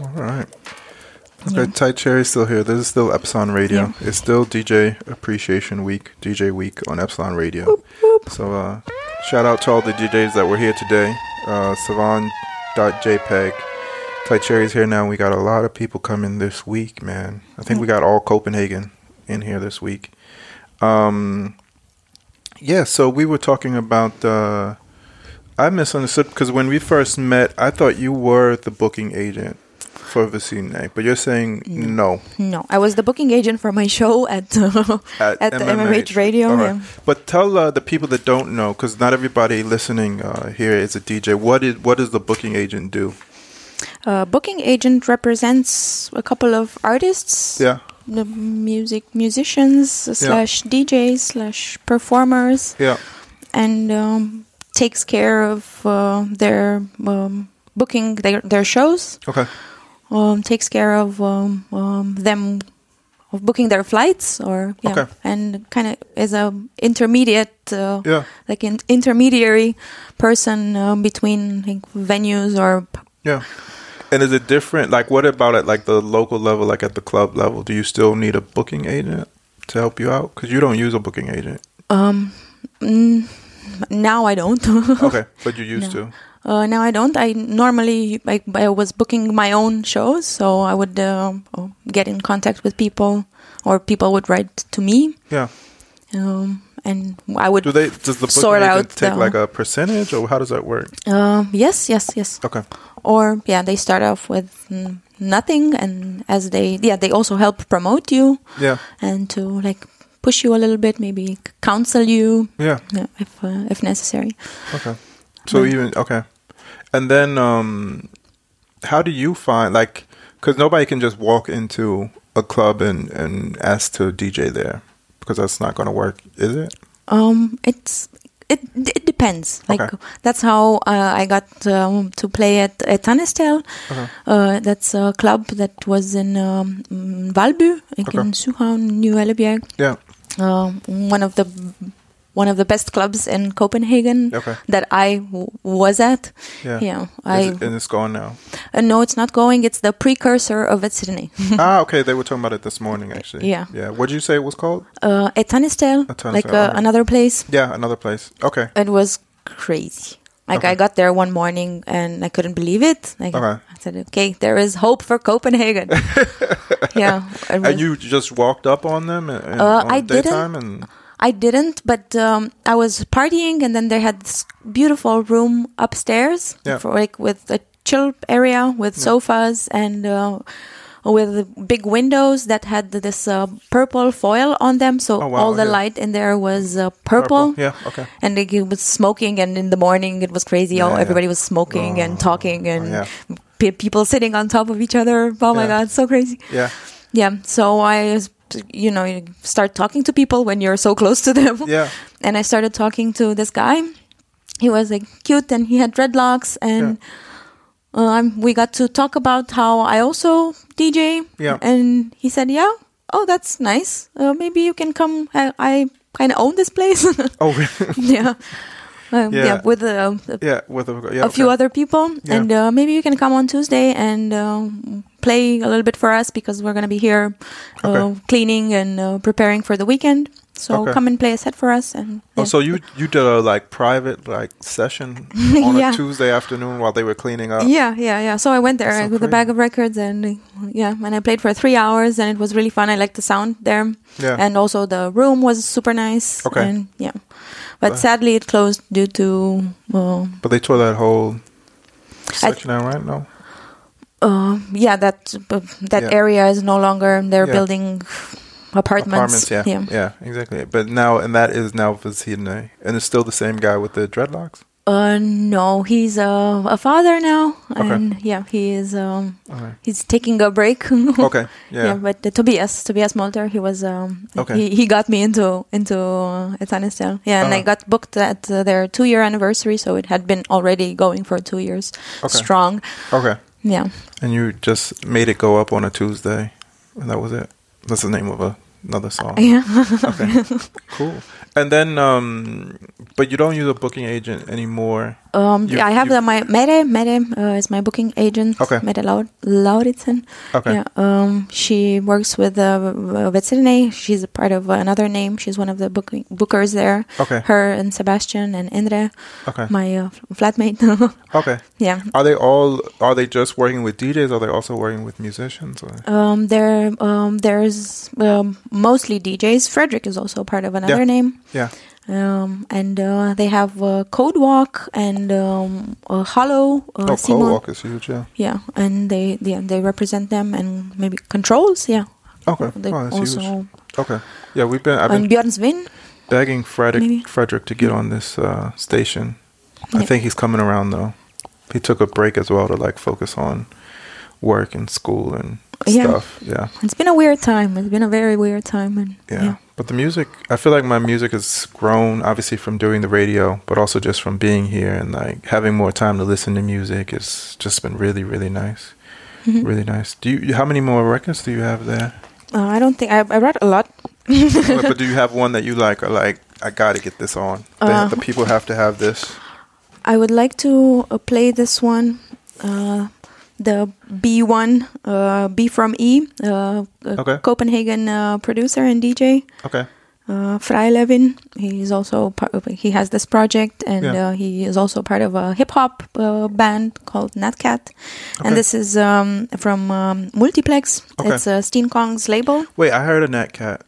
All right. Okay, Tight Cherry's still here. This is still Epsilon Radio. Yeah. It's still DJ Appreciation Week, DJ Week on Epsilon Radio. Boop, boop. So, uh, shout out to all the DJs that were here today. Uh, Savan.jpg. Tight Cherry's here now. We got a lot of people coming this week, man. I think we got all Copenhagen in here this week. Um, yeah, so we were talking about. Uh, I misunderstood because when we first met, I thought you were the booking agent for Vicine, but you're saying no No, I was the booking agent for my show at uh, at, at, the MMH Radio. Right. yeah. But tell uh, the people that don't know, because not everybody listening uh, here is a DJ. What is what does the booking agent do? Uh, booking agent represents a couple of artists, Yeah, the music musicians slash DJs slash performers, yeah, and um, takes care of uh, their um, booking their their shows. okay, Um, takes care of um, um, them of booking their flights or yeah, Okay. and kind of is a intermediate uh, yeah, like an intermediary person uh, between like, venues or yeah. And is it different? Like, what about at like the local level, like at the club level? Do you still need a booking agent to help you out? Because you don't use a booking agent. um mm, now I don't. Okay, but you used No. to. Uh, now I don't. I normally I, I was booking my own shows, so I would uh, uh, get in contact with people, or people would write to me, Yeah. um, and I would Do they? Does the sort out take the- like a percentage, or how does that work? Um, yes, yes, yes. Okay. Or yeah, they start off with nothing, and as they yeah, they also help promote you Yeah. and to like push you a little bit, maybe counsel you Yeah. yeah, if uh, if necessary. Okay. So But- even okay, and then um, how do you find like because nobody can just walk into a club and and ask to DJ there because that's not going to work, is it? Um, it's it it depends. Like Okay. that's how uh, I got um, to play at at Tannestel. Okay. Uh, that's a club that was in um, Valby, like Okay. in Sydhavn, New Ellebjerg. Yeah. um, one of the one of the best clubs in Copenhagen Okay. that I w- was at. Yeah. Yeah, I it- and it's gone now. uh, no, it's not going. It's the precursor of it Sydney. ah, okay. They were talking about it this morning, actually. Yeah. Yeah. What did you say it was called? uh, at Tannistel, like uh, another place. Yeah, another place. Okay. It was crazy. Like Okay. I got there one morning and I couldn't believe it. Like Okay. I said, okay, there is hope for Copenhagen. yeah, And you just walked up on them in, Uh, on I didn't. and I didn't, but um, I was partying, and then they had this beautiful room upstairs, Yeah. for like with a chill area with sofas and uh, with big windows that had this uh, purple foil on them, so Oh, wow, all the yeah. light in there was uh, purple. Yeah. Okay. And like, it was smoking, and in the morning it was crazy. Yeah, oh, yeah. everybody was smoking and talking, and yeah. pe- people sitting on top of each other. Oh my god, so crazy! Yeah. Yeah, so I, you know, you start talking to people when you're so close to them. Yeah. And I started talking to this guy. He was like cute and he had dreadlocks and um, we got to talk about how I also DJ. Yeah. And he said, "Yeah, oh, that's nice. Uh, maybe you can come. I, I kind of own this place. Oh, really? yeah. Um, yeah. Yeah. with uh, a, yeah. With a, yeah, a few okay. other people, Yeah. and uh, maybe you can come on Tuesday and um play a little bit for us because we're gonna be here uh, Okay. cleaning and uh, preparing for the weekend. So Okay. come and play a set for us. And Oh, so you you did a like private like session on Yeah. a Tuesday afternoon while they were cleaning up. yeah, yeah, yeah. So I went there so with a bag of records and yeah, and I played for three hours and it was really fun. I liked the sound there, Yeah. and also the room was super nice. Okay. and yeah, but sadly it closed due to uh, But they tore that whole section out, right? No. Uh, yeah that uh, that Yeah. area is no longer. They're Yeah. building apartments. apartments yeah. yeah. exactly. But now, and that is now Vizhidne. And it's still the same guy with the dreadlocks? Uh, no, he's a, a father now, Okay. and yeah, he is. Um, Okay. he's taking a break. Okay, yeah. but uh, Tobias, Tobias Molter, he was. Um, Okay. He, he got me into into uh, Etanistel. Yeah, and I Uh-huh. got booked at uh, their two year anniversary, so it had been already going for two years Okay. strong. Okay. Yeah. And you just made it go up on a Tuesday, and that was it. That's the name of a, another song. Yeah. Okay, cool. And then, um, but you don't use a booking agent anymore Um, You- yeah, I have the, my Mette. Mette uh, is my booking agent. Okay. Laud- Lauritsen. Okay. Yeah. Um, she works with uh, Vetsirine. She's a part of another name. She's one of the booking bookers there. Okay. Her and Sebastian and Indre, Okay. my uh, flatmate. Okay. yeah. Are they all? Are they just working with DJs? Or are they also working with musicians? Or? Um, there, um, there's um, mostly DJs. Frederick is also part of another Yeah. name. Yeah. Um, and uh, they have uh, Code Walk and um, uh, Hollow. Uh, oh, Simon. Cold Walk is huge. Yeah. Yeah, and they they, they represent them and maybe controls. Yeah, Okay. they oh, that's also huge. Okay. Yeah, we've been. I've been and Bjørn Svin. begging Frederick Maybe. Frederick to get on this uh, station. I Yeah. think he's coming around though. He took a break as well to like focus on work and school and Yeah. stuff. Yeah. It's been a weird time. It's been a very weird time, and yeah. yeah, But the music, I feel like my music has grown obviously from doing the radio, but also just from being here and like having more time to listen to music. It's just been really, really nice. Mhm. Really nice. Do you? How many more records do you have there? Uh, I don't think I, I read a lot. but do you have one that you like? Or like, I got to get this on. Uh, the people have to have this. I would like to uh, play this one, uh, the B one, uh, B from E, uh, Okay. Copenhagen uh, producer and DJ. Okay. uh, Freilevin. He's also part of, he has this project, and Yeah. uh, he is also part of a hip hop uh, band called Natcat. Okay. And this is um, from um, Multiplex. Okay. It's uh, Steen Kong's label. Wait, I heard of Nat Cat.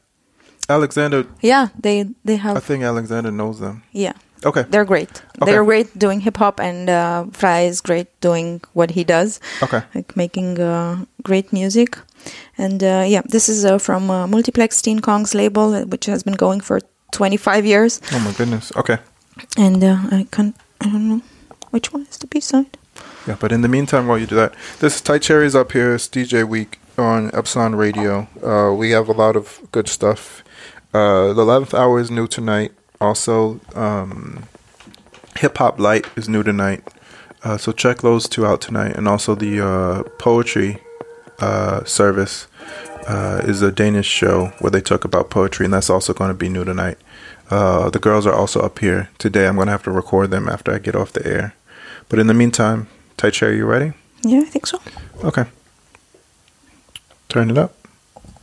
Alexander, Yeah, they they have I think Alexander knows them. yeah. Okay. They're great. Okay. They're great doing hip hop, and uh, Fry is great doing what he does, Okay. like making uh, great music. And uh, yeah, this is uh, from uh, Multiplex Teen Kong's label, uh, which has been going for 25 years. Oh my goodness. Okay. and uh, I can't. I don't know which one is the B side. Yeah, but in the meantime, while you do that, this is Tight Cherries up here. It's DJ Week on Epsilon Radio. Uh, we have a lot of good stuff. Uh, the 11th hour is new tonight. Also, um, Hip Hop Light is new tonight. Uh, so check those two out tonight. And also the uh, poetry uh, service uh, is a Danish show where they talk about poetry, and that's also going to be new tonight. Uh, the girls are also up here today. I'm going to have to record them after I get off the air. But in the meantime, Tight Cherry, you ready? Yeah, I think so. Okay. Turn it up.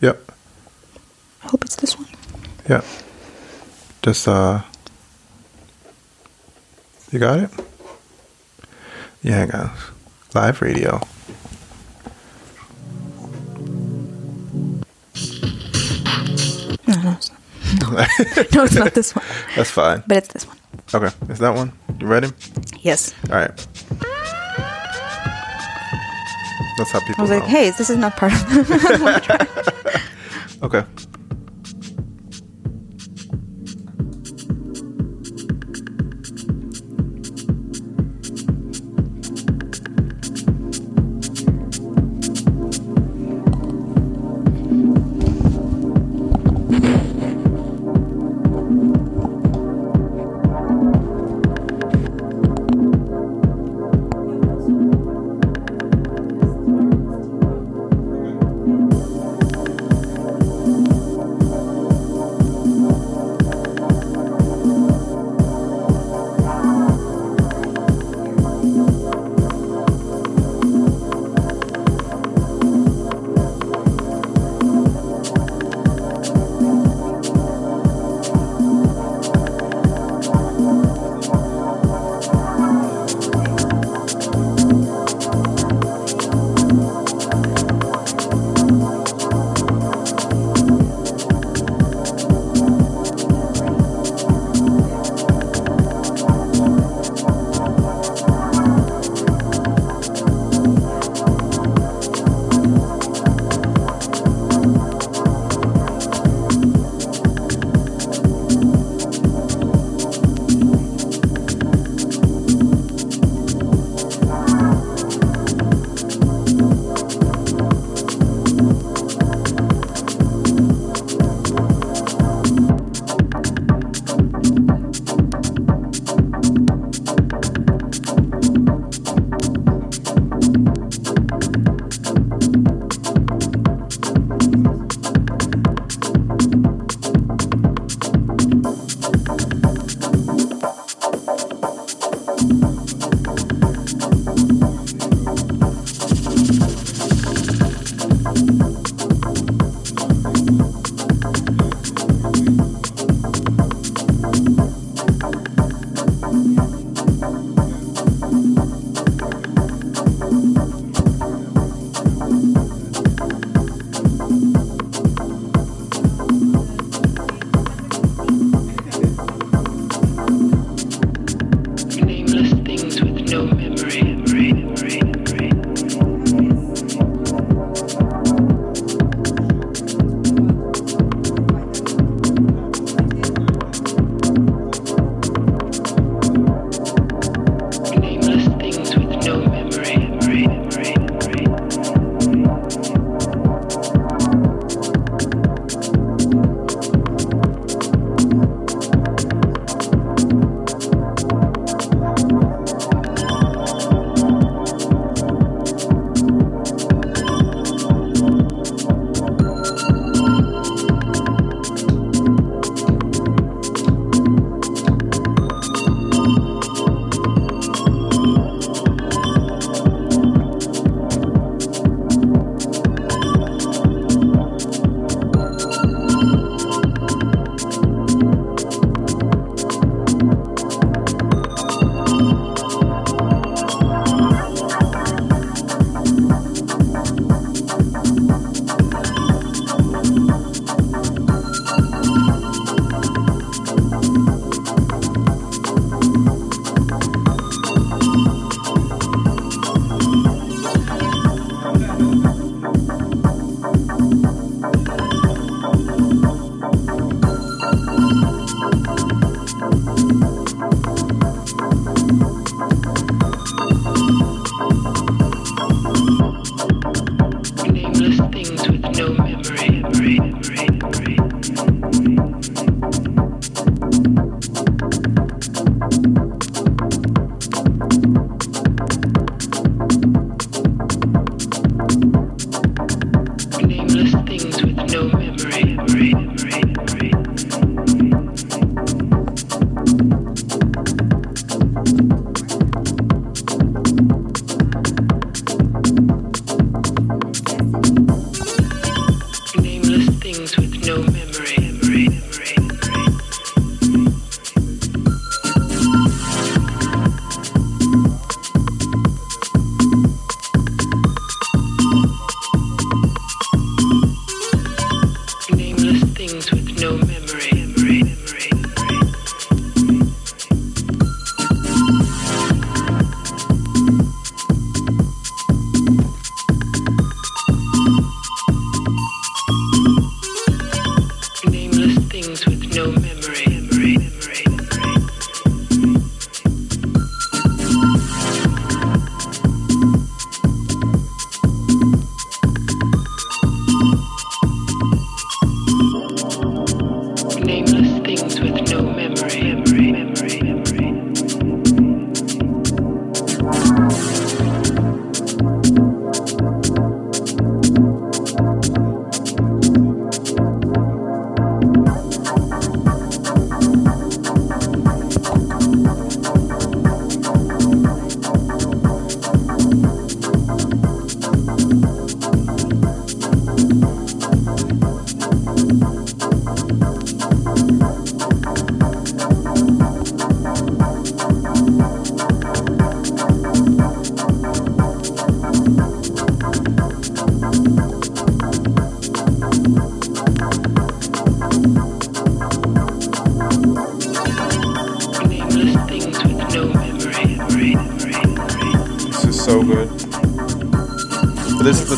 Yep. I hope it's this one. Yep. Just uh You got it? Yeah, guys. Live radio. No, no, it's not. no, it's not this one. That's fine. But it's this one. Okay. Is that one? You ready? Yes. All right. That's how people. I was like, hey, this is not part of the Okay.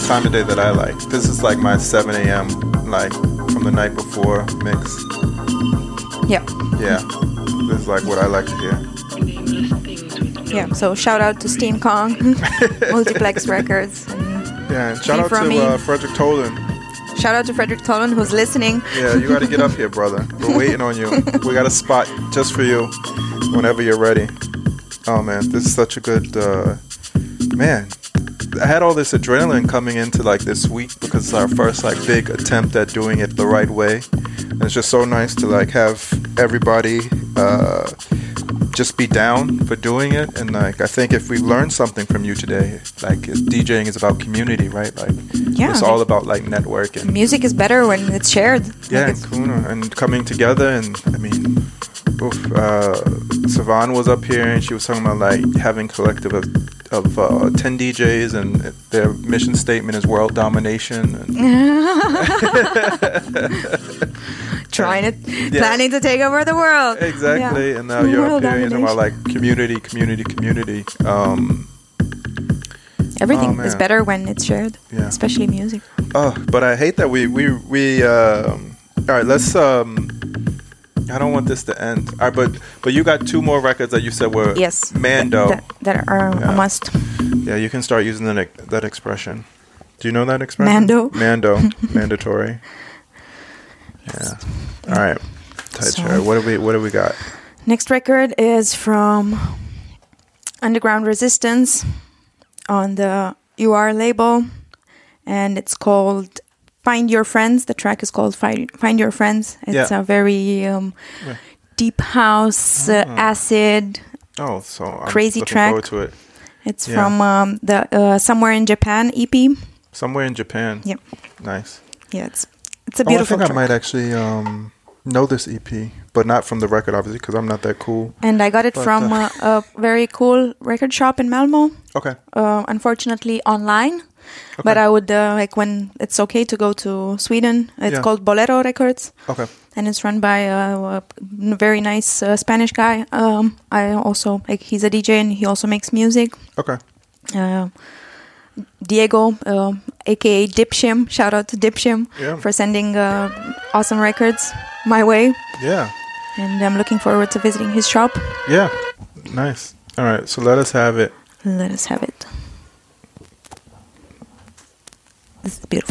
Time of day that I like. This is like my 7 a.m. like from the night before mix. Yeah. Yeah, this is like what I like to hear. Yeah. So shout out to Steam Kong, Multiplex Records. Yeah, and shout out to uh, Frederick Tolan. shout out to Frederick Tolan who's listening. Yeah, you got to get up here, brother. We're waiting on you. We got a spot just for you whenever you're ready. Oh man, this is such a good uh, had all this adrenaline coming into like this week because it's our first like big attempt at doing it the right way. And it's just so nice to like have everybody uh, just be down for doing it. And like I think if we learned something from you today, like DJing is about community, right? Like Yeah. it's all about like networking. Music is better when it's shared. Yeah, Like and Kuna and coming together, and I mean, oof, uh, Savan was up here, and she was talking about like having collective of, uh, ten DJs, and their mission statement is world domination. And trying it, Yeah. planning to take over the world. exactly, Yeah. and now you're World up here, and you're talking about like community, community, community. Um, Everything Oh, is better when it's shared, Yeah. especially music. oh, but I hate that we we we. Um, all right, let's. Um, I don't want this to end. All right, but but you got two more records that you said were Yes, Mando. that, that are Yeah. a must. Yeah, you can start using that that expression. Do you know that expression? Mando. Mando. Mandatory. Yeah. All right. Tight So- chair. What do we What do we got? Next record is from Underground Resistance on the UR label, and it's called Find Your Friends. The track is called Find, Find Your Friends. It's Yeah. a very um, Yeah. deep house, uh, Ah. acid. Oh, so I'm Crazy track. To it. It's Yeah. from um, the uh, Somewhere in Japan EP. Somewhere in Japan. Yep. Nice. Yeah, it's it's a beautiful. Oh, I think I might actually um, know this EP, but not from the record, obviously, because I'm not that cool. and I got it But, from uh, uh, a very cool record shop in Malmo. Okay. uh, unfortunately online. Okay. But I would uh, like when it's okay to go to Sweden. It's Yeah. called Bolero Records, Okay. and it's run by a, a very nice uh, Spanish guy. Um, I also like he's a DJ and he also makes music. Okay. Uh, Diego, uh, aka Dipshim, shout out to Dipshim Yeah. for sending uh, awesome records my way, Yeah. and I'm looking forward to visiting his shop. Yeah. Nice. All right. So let us have it. Let us have it. This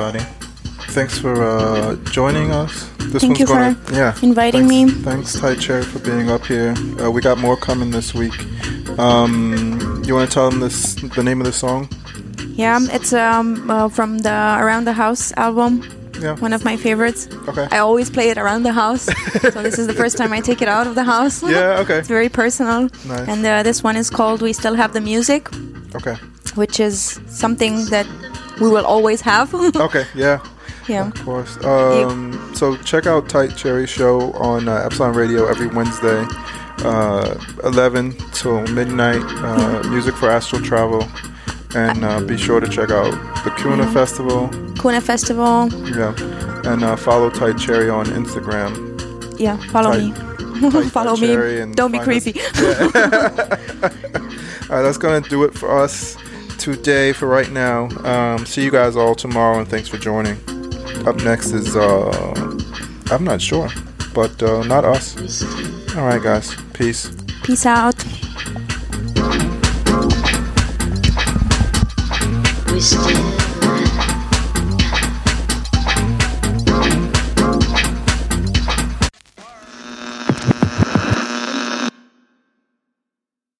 everybody. Thanks for uh, joining us. This Thank you gonna, for yeah, inviting thanks, me. Thanks, Tight Cherry, for being up here. Uh, we got more coming this week. Um, you want to tell them this the name of the song? Yeah, it's um uh, from the Around the House album. Yeah. One of my favorites. Okay. I always play it around the house, so this is the first time I take it out of the house. Yeah. Okay. it's very personal. Nice. And uh, this one is called "We Still Have the Music," Okay. which is something that we will always have. Okay. Yeah. yeah. Of course. Um, so check out Tight Cherry Show on uh, Epsilon Radio every Wednesday, uh, 11 till midnight. Uh, music for astral travel, and uh, be sure to check out the Kuna Yeah. Festival. Kuna Festival. Yeah, and uh, follow Tight Cherry on Instagram. Yeah, follow Tight- me. Tight follow me. Don't be creepy. All right, that's gonna do it for us today. For right now, um, see you guys all tomorrow, and thanks for joining. Up next is uh, I'm not sure, but uh, not us. All right, guys, peace. Peace out.